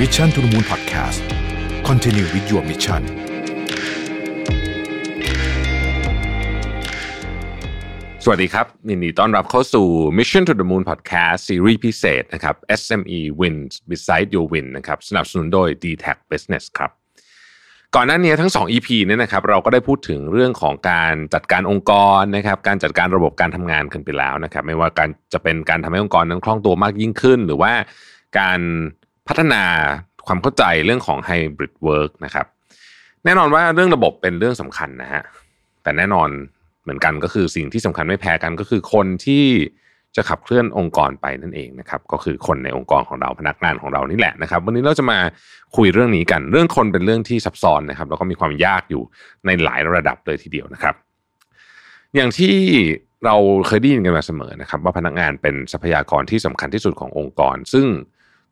Mission to the Moon Podcast Continue with your mission สวัสดีครับยินดีต้อนรับเข้าสู่ Mission to the Moon Podcast ซีรีส์พิเศษนะครับ SME Wins Beside Your Win นะครับสนับสนุนโดย d t a c Business ครับก่อนหน้านี้ทั้ง 2 EP เนี่ยนะครับเราก็ได้พูดถึงเรื่องของการจัดการองค์กรนะครับการจัดการระบบการทำงานกันไปแล้วนะครับไม่ว่าการจะเป็นการทำให้องค์กรนั้นคล่องตัวมากยิ่งขึ้น หรือว่าการ พัฒนาความเข้าใจเรื่องของ Hybrid Work นะครับแน่นอนว่าเรื่องระบบเป็นเรื่องสำคัญนะฮะแต่แน่นอนเหมือนกันก็คือสิ่งที่สำคัญไม่แพ้กันก็คือคนที่จะขับเคลื่อนองค์กรไปนั่นเองนะครับก็คือคนในองค์กรของเราพนักงานของเรานี่แหละนะครับ วันนี้เราจะมาคุยเรื่องนี้กัน เรื่องคนเป็นเรื่องที่ซับซ้อนนะครับแล้วก็มีความยากอยู่ในหลายระดับเลยทีเดียวนะครับ อย่างที่เราเคยได้ยินกันมาเสมอนะครับ ว่าพนักงานเป็นทรัพยากรที่สำคัญที่สุดขององค์กร ซึ่ง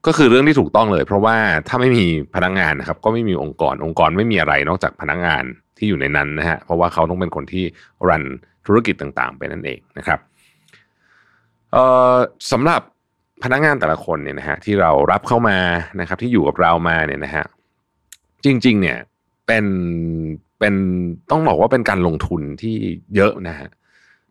ก็คือเรื่องที่ถูกต้องเลย เพราะว่าถ้าไม่มีพนักงานนะครับ ก็ไม่มีองค์กรองค์กรไม่มีอะไรนอกจากพนักงานที่อยู่ในนั้นนะฮะเพราะว่าเขาต้องเป็นคนที่รันธุรกิจต่างๆ ไปนั่นเองนะครับเอ่อสำหรับพนักงานแต่ละคนเนี่ยนะฮะที่เรารับเข้ามานะครับ ที่อยู่กับเรามาเนี่ยนะฮะจริง ๆ เนี่ยเป็นเป็นต้องบอกว่าเป็นการลงทุนที่เยอะนะฮะ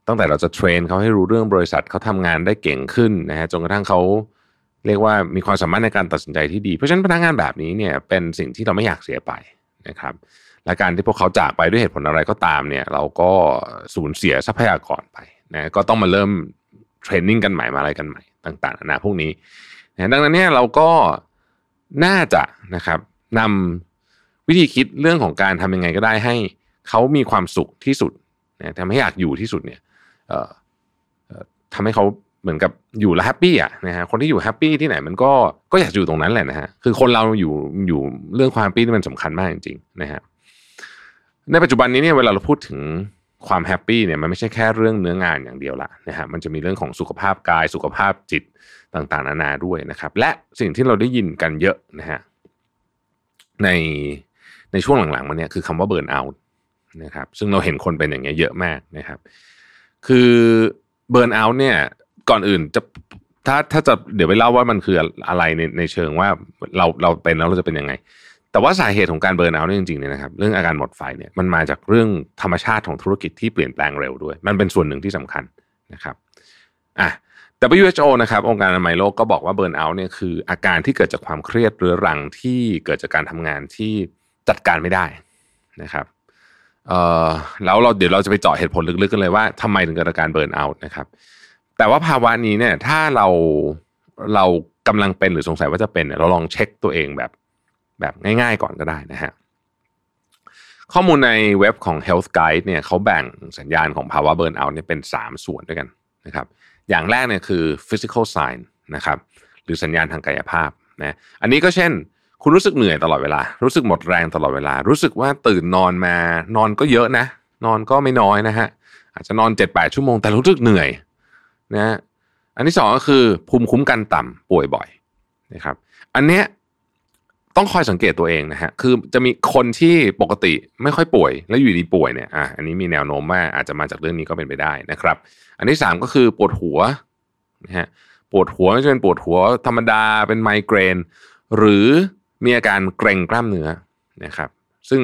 ตั้งแต่เราจะเทรนเขาให้รู้เรื่องบริษัทเขาทำงานได้เก่งขึ้นนะฮะจนกระทั่งเขาเเรียกว่ามีความสามารถในการตัดสินใจที่ดี เพราะฉะนั้นพนักงานแบบนี้เนี่ยเป็นสิ่งที่เราไม่อยากเสียไปนะครับและการที่พวกเขาจากไปด้วยเหตุผลอะไรก็ตามเนี่ยเราก็สูญเสียทรัพยากรไปนะก็ต้องมาเริ่มเทรนนิ่งกันใหม่มาอะไรกันใหม่ต่างๆนานาพวกนี้นะดังนั้นเนี่ยเราก็น่าจะนะครับนำวิธีคิดเรื่องของการทำยังไงก็ได้ให้เขามีความสุขที่สุดนะทำให้อยากอยู่ที่สุดเนี่ยเอ่อทำให้เขา เหมือนกับอยู่แล้ว happy อะนะฮะคนที่อยู่ happy ที่ไหนมันก็ก็อยากอยู่ตรงนั้นแหละนะฮะคือคนเราอยู่อยู่เรื่องความ happy นี่มันสำคัญมากจริงๆนะฮะในปัจจุบันนี้เนี่ยเวลาเราพูดถึงความ happy เนี่ยมันไม่ใช่แค่เรื่องเนื้องานอย่างเดียวละนะฮะมันจะมีเรื่องของสุขภาพกายสุขภาพจิตต่างๆ นานาด้วยนะครับ และสิ่งที่เราได้ยินกันเยอะนะฮะในในช่วงหลังๆมาเนี่ยคือคำว่าเบิร์นเอาท์นะครับซึ่งเราเห็นคนเป็นอย่างเงี้ยเยอะมากนะครับ คือเบิร์นเอาท์เนี่ย ก่อนอื่นจะถ้าถ้าจะเดี๋ยวไปเล่าว่ามันคืออะไรในในเชิงว่าเราเราเป็นแล้วเราจะเป็นยังไง แต่ว่าสาเหตุของการเบิร์นเอาท์เนี่ยจริงๆเนี่ยนะครับเรื่องอาการหมดไฟเนี่ยมันมาจากเรื่องธรรมชาติของธุรกิจที่เปลี่ยนแปลงเร็วด้วย มันเป็นส่วนหนึ่งที่สำคัญนะครับอะ WHO นะครับองค์การอนามัยโลกก็บอกว่าเบิร์นเอาท์เนี่ยคืออาการที่เกิดจากความเครียดเรื้อรังที่เกิดจากการทำงานที่จัดการไม่ได้นะครับเอ่อแล้วเราเดี๋ยวเราจะไปเจาะเหตุผลลึกๆกันเลยว่าทำไมถึงเกิดอาการเบิร์นเอาท์นะครับ แต่ว่าภาวะนี้เนี่ยถ้าเราเรากำลังเป็นหรือสงสัยว่าจะเป็นเนี่ยเราลองเช็คตัวเองแบบแบบง่าย ๆ ก่อนก็ได้นะฮะข้อมูลในเว็บของ Health Guide เนี่ยเขาแบ่งสัญญาณของภาวะเบิร์นเอาท์เนี่ยเป็น 3 ส่วนด้วยกันนะครับอย่างแรกเนี่ยคือ physical sign นะครับหรือสัญญาณทางกายภาพนะอันนี้ก็เช่น คุณรู้สึกเหนื่อยตลอดเวลา รู้สึกหมดแรงตลอดเวลา รู้สึกว่าตื่นนอนมานอนก็เยอะนะ นอนก็ไม่น้อยนะฮะอาจจะนอน 7-8 ชั่วโมงแต่รู้สึกเหนื่อย นะอันที่สองก็คือภูมิคุ้มกันต่ำป่วยบ่อยนะครับ อันเนี้ยต้องคอยสังเกตตัวเองนะฮะ คือจะมีคนที่ปกติไม่ค่อยป่วย แล้วอยู่ดีป่วยเนี่ย อะ อันนี้มีแนวโน้มว่าอาจจะมาจากเรื่องนี้ก็เป็นไปได้นะครับ อันที่สามก็คือปวดหัวนะฮะ ปวดหัวไม่ใช่เป็นปวดหัวธรรมดา เป็นไมเกรน หรือมีอาการเกร็งกล้ามเนื้อนะครับ ซึ่ง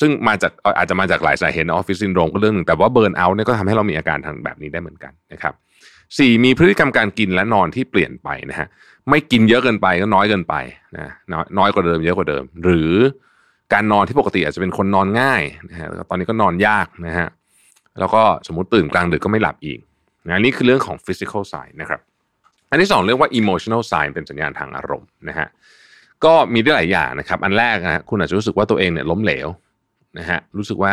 ซึ่งมาจากอาจจะมาจากหลายสาเหตุออฟฟิศซินโดรมก็เรื่องหนึ่ง แต่ว่า burnout เนี่ยก็ทำให้เรามีอาการทางแบบนี้ได้เหมือนกันนะครับ สี่มีพฤติกรรมการกินและนอนที่เปลี่ยนไปนะฮะไม่กินเยอะเกินไปก็น้อยเกินไปนะน้อยน้อยกว่าเดิมเยอะกว่าเดิม หรือการนอนที่ปกติอาจจะเป็นคนนอนง่ายนะฮะตอนนี้ก็นอนยากนะฮะแล้วก็สมมติตื่นกลางดึกก็ไม่หลับอีกนะนี่คือเรื่องของ physical sign นะครับ อันที่สองเรียกว่า emotional sign เป็นสัญญาณทางอารมณ์นะฮะก็มีได้หลายอย่างนะครับ อันแรกนะคุณอาจจะรู้สึกว่าตัวเองเนี่ยล้มเหลวนะฮะรู้สึกว่า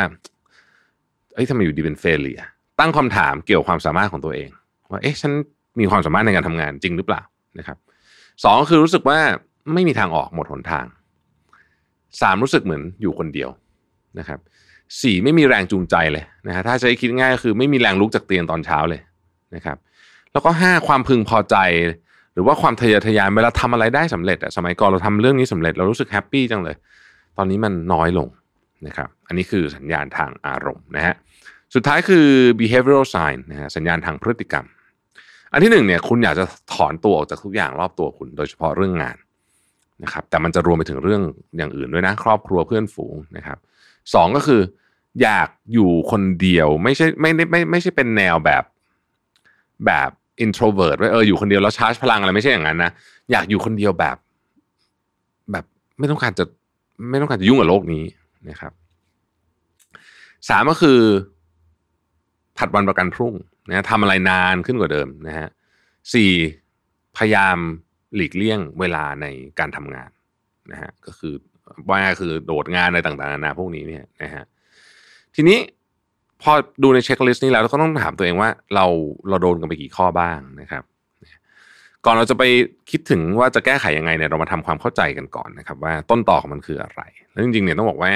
เอ้ยทำไมอยู่ดีเป็นเฟลเลียตั้งคำถามเกี่ยวกับความสามารถของตัวเอง ว่าเอ๊ะฉันมีความสามารถในการทำงานจริงหรือเปล่านะครับสองคือรู้สึกว่าไม่มีทางออกหมดหนทางสามรู้สึกเหมือนอยู่คนเดียวนะครับสี่ไม่มีแรงจูงใจเลยนะฮะถ้าจะให้คิดง่ายก็คือไม่มีแรงลุกจากเตียงตอนเช้าเลยนะครับ แล้วก็ห้าความพึงพอใจ หรือว่าความทะเยอทะยานเวลาทำอะไรได้สำเร็จอะสมัยก่อนเราทำเรื่องนี้สำเร็จเรารู้สึกแฮปปี้จังเลย ตอนนี้มันน้อยลงนะครับ อันนี้คือสัญญาณทางอารมณ์นะฮะสุดท้ายคือ behavioral sign นะฮะสัญญาณทางพฤติกรรม อันที่หนึ่งเนี่ยคุณอยากจะถอนตัวออกจากทุกอย่างรอบตัวคุณ โดยเฉพาะเรื่องงานนะครับ แต่มันจะรวมไปถึงเรื่องอย่างอื่นด้วยนะ ครอบครัวเพื่อนฝูงนะครับสองก็คืออยากอยู่คนเดียวไม่ใช่ไม่ไม่ไม่ไม่ใช่เป็นแนวแบบแบบ introvert ว่าเอออยู่คนเดียวแล้วชาร์จพลังอะไรไม่ใช่อย่างนั้นนะอยากอยู่คนเดียวแบบ แบบไม่ต้องการจะไม่ต้องการจะยุ่งกับโลกนี้นะครับสามก็คือ ผัดวันประกันพรุ่ง นะทำอะไรนานขึ้นกว่าเดิมนะฮะสี่พยายามหลีกเลี่ยงเวลาในการทำงานนะฮะก็คือว่าคือโดดงานอะไรต่างๆนานาพวกนี้เนี่ยนะฮะทีนี้พอดูในเช็คลิสต์นี้แล้วเราก็ต้องถามตัวเองว่าเราเราโดนกันไปกี่ข้อบ้างนะครับ ก่อนเราจะไปคิดถึงว่าจะแก้ไขยังไงเนี่ยเรามาทำความเข้าใจกันก่อนนะครับ ว่าต้นต่อของมันคืออะไร แล้วจริงๆเนี่ยต้องบอกว่า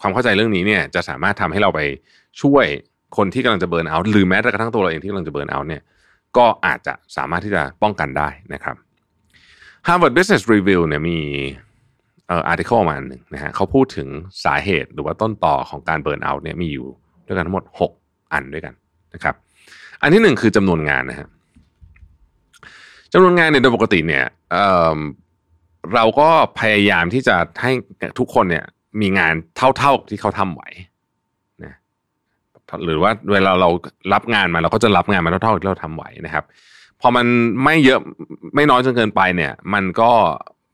ความเข้าใจเรื่องนี้เนี่ยจะสามารถทำให้เราไปช่วย คนที่กำลังจะเบิร์นเอาท์หรือแม้แต่กระทั่งตัวเราเองที่กำลังจะเบิร์นเอาท์เนี่ยก็อาจจะสามารถที่จะป้องกันได้นะครับ Harvard Business Review เนี่ยมีเอ่ออาร์ติเคิลมาหนึ่งนะฮะเขาพูดถึงสาเหตุหรือว่าต้นต่อของการเบิร์นเอาท์เนี่ยมีอยู่ด้วยกันทั้งหมด 6 อันด้วยกันนะครับ อันที่หนึ่งคือจำนวนงานนะฮะจำนวนงานเนี่ยโดยปกติเนี่ยเเราก็พยายามที่จะให้ทุกคนเนี่ยมีงานเท่าๆที่เขาทำไหว หรือว่าเวลาเรารับงานมาเราก็จะรับงานมาเท่าๆที่เราทำไหวนะครับ พอมันไม่เยอะไม่น้อยจนเกินไปเนี่ย มันก็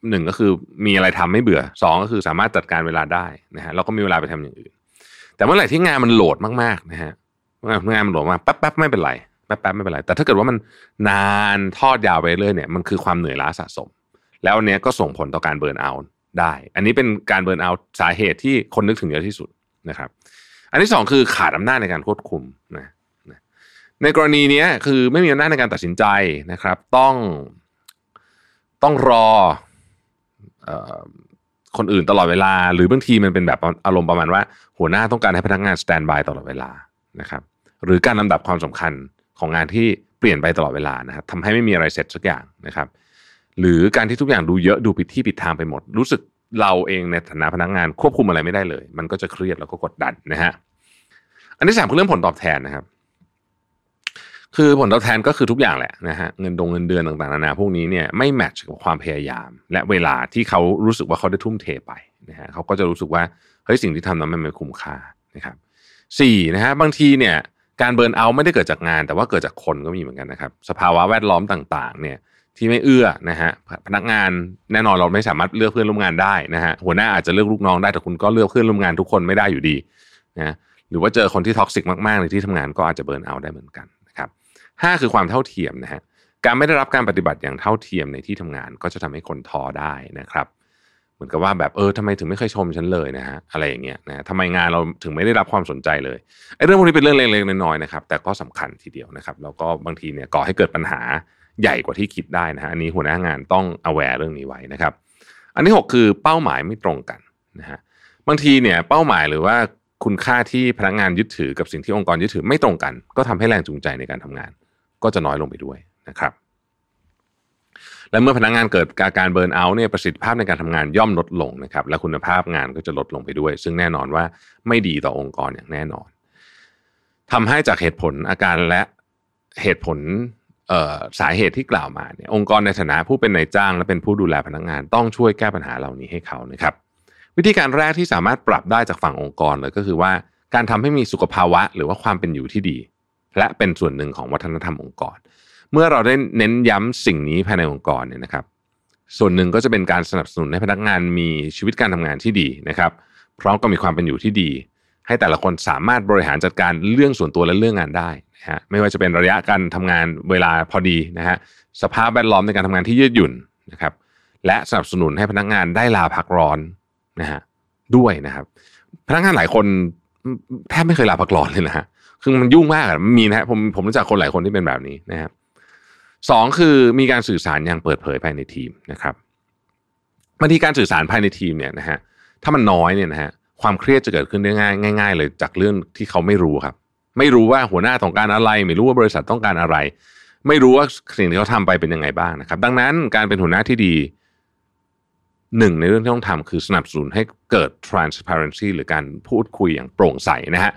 หนึ่งก็คือมีอะไรทำไม่เบื่อสองก็คือสามารถจัดการเวลาได้นะฮะเราก็มีเวลาไปทำอย่างอื่น แต่เมื่อไหร่ที่งานมันโหลดมากๆนะฮะงานมันโหลดมากแป๊บๆไม่เป็นไรแป๊บๆไม่เป็นไรแต่ถ้าเกิดว่ามันนานทอดยาวไปเรื่อยเนี่ยมันคือความเหนื่อยล้าสะสม แล้วเนี้ยก็ส่งผลต่อการเบิร์นเอาท์ได้ อันนี้เป็นการเบิร์นเอาท์สาเหตุที่คนนึกถึงเยอะที่สุดนะครับ นที่สองคือขาดอำนาจในการควบคุมนะในกรณีนี้คือไม่มีอำนาจในการตัดสินใจนะครับ ต้องต้องรอคนอื่นตลอดเวลา หรือบางทีมันเป็นแบบอารมณ์ประมาณว่า หัวหน้าต้องการให้พนักงานสแตนบายตลอดเวลานะครับ หรือการลำดับความสำคัญของงานที่เปลี่ยนไปตลอดเวลานะครับทำให้ไม่มีอะไรเสร็จสักอย่างนะครับ หรือการที่ทุกอย่างดูเยอะดูผิดที่ผิดทางไปหมด รู้สึก เราเองในฐานะพนักงานควบคุมอะไรไม่ได้เลย มันก็จะเครียดแล้วก็กดดันนะฮะอันที่สามคือเรื่องผลตอบแทนนะครับ คือผลตอบแทนก็คือทุกอย่างแหละนะฮะเงินดงเงินเดือนต่างๆนานาพวกนี้เนี่ยไม่แมทช์กับความพยายาม และเวลาที่เขารู้สึกว่าเขาได้ทุ่มเทไปนะฮะเขาก็จะรู้สึกว่าเฮ้ยสิ่งที่ทำนั้นมันไม่คุ้มค่านะครับสี่นะฮะบางทีเนี่ยการเบิร์นเอาไม่ได้เกิดจากงาน แต่ว่าเกิดจากคนก็มีเหมือนกันนะครับ สภาวะแวดล้อมต่าง ๆ เนี่ย ที่ไม่เอื้อนะฮะพนักงานแน่นอนเราไม่สามารถเลือกเพื่อนร่วมงานได้นะฮะหัวหน้าอาจจะเลือกลูกน้องได้แต่คุณก็เลือกเพื่อนร่วมงานทุกคนไม่ได้อยู่ดีนะหรือว่าเจอคนที่ท็อกซิกมากๆในที่ทำงานก็อาจจะเบิร์นเอาได้เหมือนกันนะครับห้าคือความเท่าเทียมนะฮะการไม่ได้รับการปฏิบัติอย่างเท่าเทียมในที่ทำงานก็จะทำให้คนท้อได้นะครับ เหมือนกับว่าแบบเออทำไมถึงไม่เคยชมฉันเลยนะฮะอะไรอย่างเงี้ยนะทำไมงานเราถึงไม่ได้รับความสนใจเลยไอ้เรื่องพวกนี้เป็นเรื่องเล็กๆน้อยๆนะครับแต่ก็สำคัญทีเดียวนะครับ แล้วก็บางทีเนี่ยก่อให้เกิดปัญหา ใหญ่กว่าที่คิดได้นะฮะอันนี้หัวหน้างานต้อง aware เรื่องนี้ไว้นะครับ อันที่ 6 คือเป้าหมายไม่ตรงกันนะฮะบางทีเนี่ยเป้าหมายหรือว่าคุณค่าที่พนักงานยึดถือกับสิ่งที่องค์กรยึดถือไม่ตรงกัน ก็ทำให้แรงจูงใจในการทำงาน ก็จะน้อยลงไปด้วยนะครับ และเมื่อพนักงานเกิดอาการเบิร์นเอาท์เนี่ยประสิทธิภาพในการทำงานย่อมลดลงนะครับ และคุณภาพงานก็จะลดลงไปด้วย ซึ่งแน่นอนว่าไม่ดีต่อองค์กรอย่างแน่นอนทำให้จากเหตุผลอาการและเหตุผล สาเหตุที่กล่าวมาเนี่ยองค์กรในฐานะผู้เป็นนายจ้าง และเป็นผู้ดูแลพนักงาน ต้องช่วยแก้ปัญหาเหล่านี้ให้เขานะครับ วิธีการแรกที่สามารถปรับได้จากฝั่งองค์กรเลยก็คือว่าการทำให้มีสุขภาวะหรือว่าความเป็นอยู่ที่ดี และเป็นส่วนหนึ่งของวัฒนธรรมองค์กร เมื่อเราได้เน้นย้ำสิ่งนี้ภายในองค์กรเนี่ยนะครับ ส่วนหนึ่งก็จะเป็นการสนับสนุนให้พนักงานมีชีวิตการทำงานที่ดีนะครับ พร้อมกับมีความเป็นอยู่ที่ดี ให้แต่ละคนสามารถบริหารจัดการเรื่องส่วนตัวและเรื่องงานได้ ฮะไม่ว่าจะเป็นระยะการทำงานเวลาพอดีนะฮะสภาพแวดล้อมในการทำงานที่ยืดหยุ่นนะครับและสนับสนุนให้พนักงานได้ลาพักร้อนนะฮะด้วยนะครับ พนักงานหลายคนแทบไม่เคยลาพักร้อนเลยนะฮะคือมันยุ่งมากมีนะฮะผมผมรู้จักคนหลายคนที่เป็นแบบนี้นะครับสองคือมีการสื่อสารอย่างเปิดเผยภายในทีมนะครับบางทีการสื่อสารภายในทีมเนี่ยนะฮะถ้ามันน้อยเนี่ยนะฮะความเครียดจะเกิดขึ้นได้ง่ายง่าย ๆ เลยจากเรื่องที่เขาไม่รู้ครับ ไม่รู้ว่าหัวหน้าต้องการอะไร ไม่รู้ว่าบริษัทต้องการอะไร ไม่รู้ว่าสิ่งที่เขาทำไปเป็นยังไงบ้างนะครับ ดังนั้นการเป็นหัวหน้าที่ดีหนึ่งในเรื่องที่ต้องทำคือสนับสนุนให้เกิด transparency หรือการพูดคุยอย่างโปร่งใสนะฮะ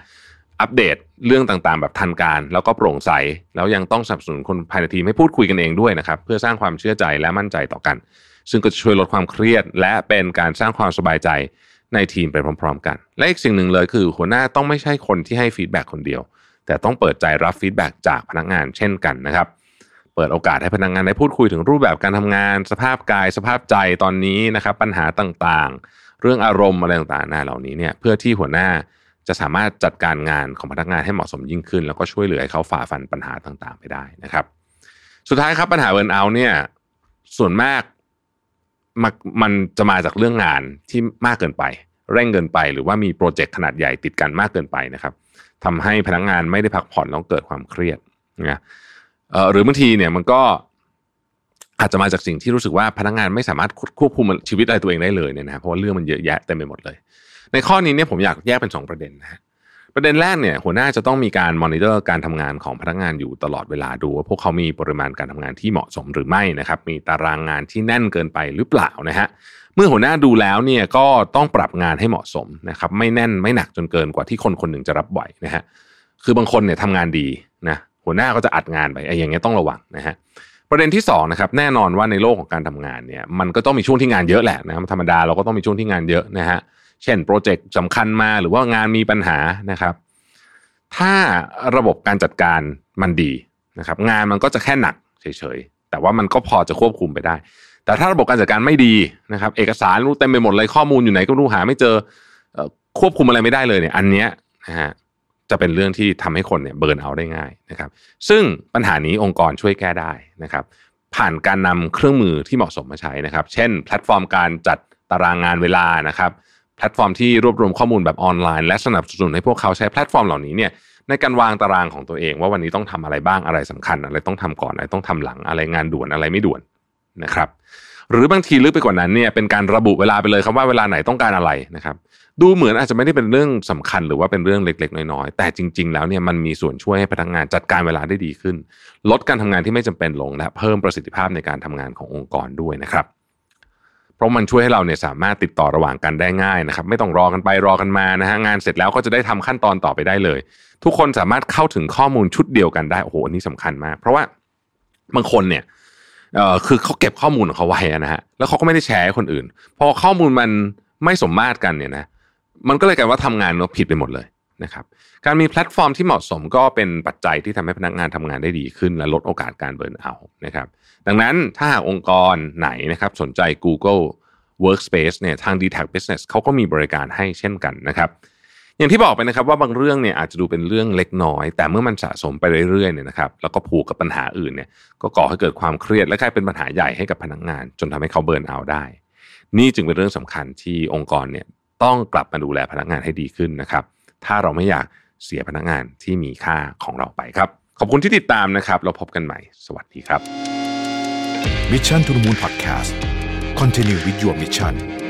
อัปเดตเรื่องต่างๆ แบบทันการ แล้วก็โปร่งใส แล้วยังต้องสนับสนุนคนภายในทีมให้พูดคุยกันเองด้วยนะครับ เพื่อสร้างความเชื่อใจและมั่นใจต่อกัน ซึ่งก็จะช่วยลดความเครียด และเป็นการสร้างความสบายใจ ในทีมไปพร้อม ๆ กัน และอีกสิ่งหนึ่งเลยคือ หัวหน้าต้องไม่ใช่คนที่ให้ feedback คนเดียว แต่ต้องเปิดใจรับ feedback จากพนักงานเช่นกันนะครับ เปิดโอกาสให้พนักงานได้พูดคุยถึงรูปแบบการทำงาน สภาพกาย สภาพใจตอนนี้นะครับ ปัญหาต่างๆ เรื่องอารมณ์อะไรต่างๆนาเหล่านี้เนี่ยเพื่อที่หัวหน้าจะสามารถจัดการงานของพนักงานให้เหมาะสมยิ่งขึ้น แล้วก็ช่วยเหลือให้เขาฝ่าฟันปัญหาต่างๆ ไปได้นะครับ สุดท้ายครับปัญหาเบิร์นเอาเนี่ยส่วนมาก มันมันจะมาจากเรื่องงานที่มากเกินไป เร่งเกินไป หรือว่ามีโปรเจกต์ขนาดใหญ่ติดกันมากเกินไปนะครับทำให้พนักงานไม่ได้พักผ่อนแล้วเกิดความเครียดนะหรือบางทีเนี่ยมันก็อาจจะมาจากสิ่งที่รู้สึกว่าพนักงานไม่สามารถควบคุมชีวิตอะไรตัวเองได้เลยเนี่ยนะเพราะว่าเรื่องมันเยอะแยะเต็มไปหมดเลย ในข้อนี้เนี่ยผมอยากแยกเป็น 2 ประเด็นนะฮะ ประเด็นแรกเนี่ยหัวหน้าจะต้องมีการมอนิเตอร์การทำงานของพนักงานอยู่ตลอดเวลาดูว่าพวกเขามีปริมาณการทำงานที่เหมาะสมหรือไม่นะครับมีตารางงานที่แน่นเกินไปหรือเปล่านะฮะเมื่อหัวหน้าดูแล้วเนี่ยก็ต้องปรับงานให้เหมาะสมนะครับไม่แน่นไม่หนักจนเกินกว่าที่คนคนหนึ่งจะรับไหวนะฮะคือบางคนเนี่ยทำงานดีนะหัวหน้าก็จะอัดงานไปไอ้อย่างเงี้ยต้องระวังนะฮะประเด็นที่2นะครับแน่นอนว่าในโลกของการทำงานเนี่ยมันก็ต้องมีช่วงที่งานเยอะแหละนะครับธรรมดาเราก็ต้องมีช่วงที่งานเยอะนะฮะ เช่นโปรเจกต์สำคัญมาหรือว่างานมีปัญหานะครับ ถ้าระบบการจัดการมันดีนะครับ งานมันก็จะแค่หนักเฉยๆ แต่ว่ามันก็พอจะควบคุมไปได้ แต่ถ้าระบบการจัดการไม่ดีนะครับ เอกสารรู้เต็มไปหมดเลยข้อมูลอยู่ไหนก็รู้หาไม่เจอควบคุมอะไรไม่ได้เลยเนี่ย อันเนี้ยนะฮะจะเป็นเรื่องที่ทำให้คนเนี่ย burnout ได้ง่ายนะครับ ซึ่งปัญหานี้องค์กรช่วยแก้ได้นะครับ ผ่านการนำเครื่องมือที่เหมาะสมมาใช้นะครับ เช่น แแพลตฟอร์มการจัดตารางงานเวลานะครับ พลตฟอร์มที่รวบรวมข้อมูลแบบออนไลน์ และสนับสนุนให้พวกเขาใช้แพลตฟอร์มเหล่านี้เนี่ยในการวางตารางของตัวเอง ว่าวันนี้ต้องทำอะไรบ้างอะไรสำคัญ อะไรต้องทำก่อนอะไรต้องทำหลังอะไรงานด่วนอะไรไม่ด่วนนะครับ หรือบางทีลึกไปกว่านั้นเนี่ยเป็นการระบุเวลาไปเลยครับว่าเวลาไหนต้องการอะไรนะครับ ดูเหมือนอาจจะไม่ได้เป็นเรื่องสำคัญหรือว่าเป็นเรื่องเล็ก ๆ น้อยๆแต่จริง ๆ แล้วเนี่ยมันมีส่วนช่วยให้พนักงานจัดการเวลาได้ดีขึ้น ลดการทำงานที่ไม่จำเป็นลงและเพิ่มประสิทธิภาพในการทำงานขององค์กรด้วยนะครับ ราะมันช่วยให้เราเนี่ยสามารถติดต่อระหว่างกันได้ง่ายนะครับ ไม่ต้องรอกันไปรอกันมานะฮะงานเสร็จแล้วก็จะได้ทำขั้นตอนต่อไปได้เลย ทุกคนสามารถเข้าถึงข้อมูลชุดเดียวกันได้โอ้โหอันนี้สำคัญมาก เพราะว่าบางคนเนี่ยเอ่อคือเขาเก็บข้อมูลของเขาไว้นะฮะแล้วเขาก็ไม่ได้แชร์ให้คนอื่นพอข้อมูลมันไม่สมมาตรกันเนี่ยนะมันก็เลยกลายว่าทำงานเราผิดไปหมดเลย นะครับการมีแพลตฟอร์มที่เหมาะสมก็เป็นปัจจัยที่ทำให้พนักงานทำงานได้ดีขึ้น และลดโอกาสการ burnout นะครับดังนั้นถ้าองค์กรไหนนะครับสนใจ Google Workspace เนี่ยทาง d t a c Business เขาก็มีบริการให้เช่นกันนะครับอย่างที่บอกไปนะครับว่าบางเรื่องเนี่ยอาจจะดูเป็นเรื่องเล็กน้อย แต่เมื่อมันสะสมไปเรื่อยๆเนี่ยนะครับแล้วก็ผูกกับปัญหาอื่นเนี่ยก็ก่อให้เกิดความเครียดและกลายเป็นปัญหาใหญ่ให้กับพนักงาน จนทำให้เขาเบิร์นเอาได้ นี่จึงเป็นเรื่องสำคัญที่องค์กรเนี่ยต้องกลับมาดูแลพนักงานให้ดีขึ้นนะครับ ถ้าเราไม่อยากเสียพนักงานที่มีค่าของเราไปครับ ขอบคุณที่ติดตามนะครับ เราพบกันใหม่ สวัสดีครับ Mission to the Moon Podcast Continue with your mission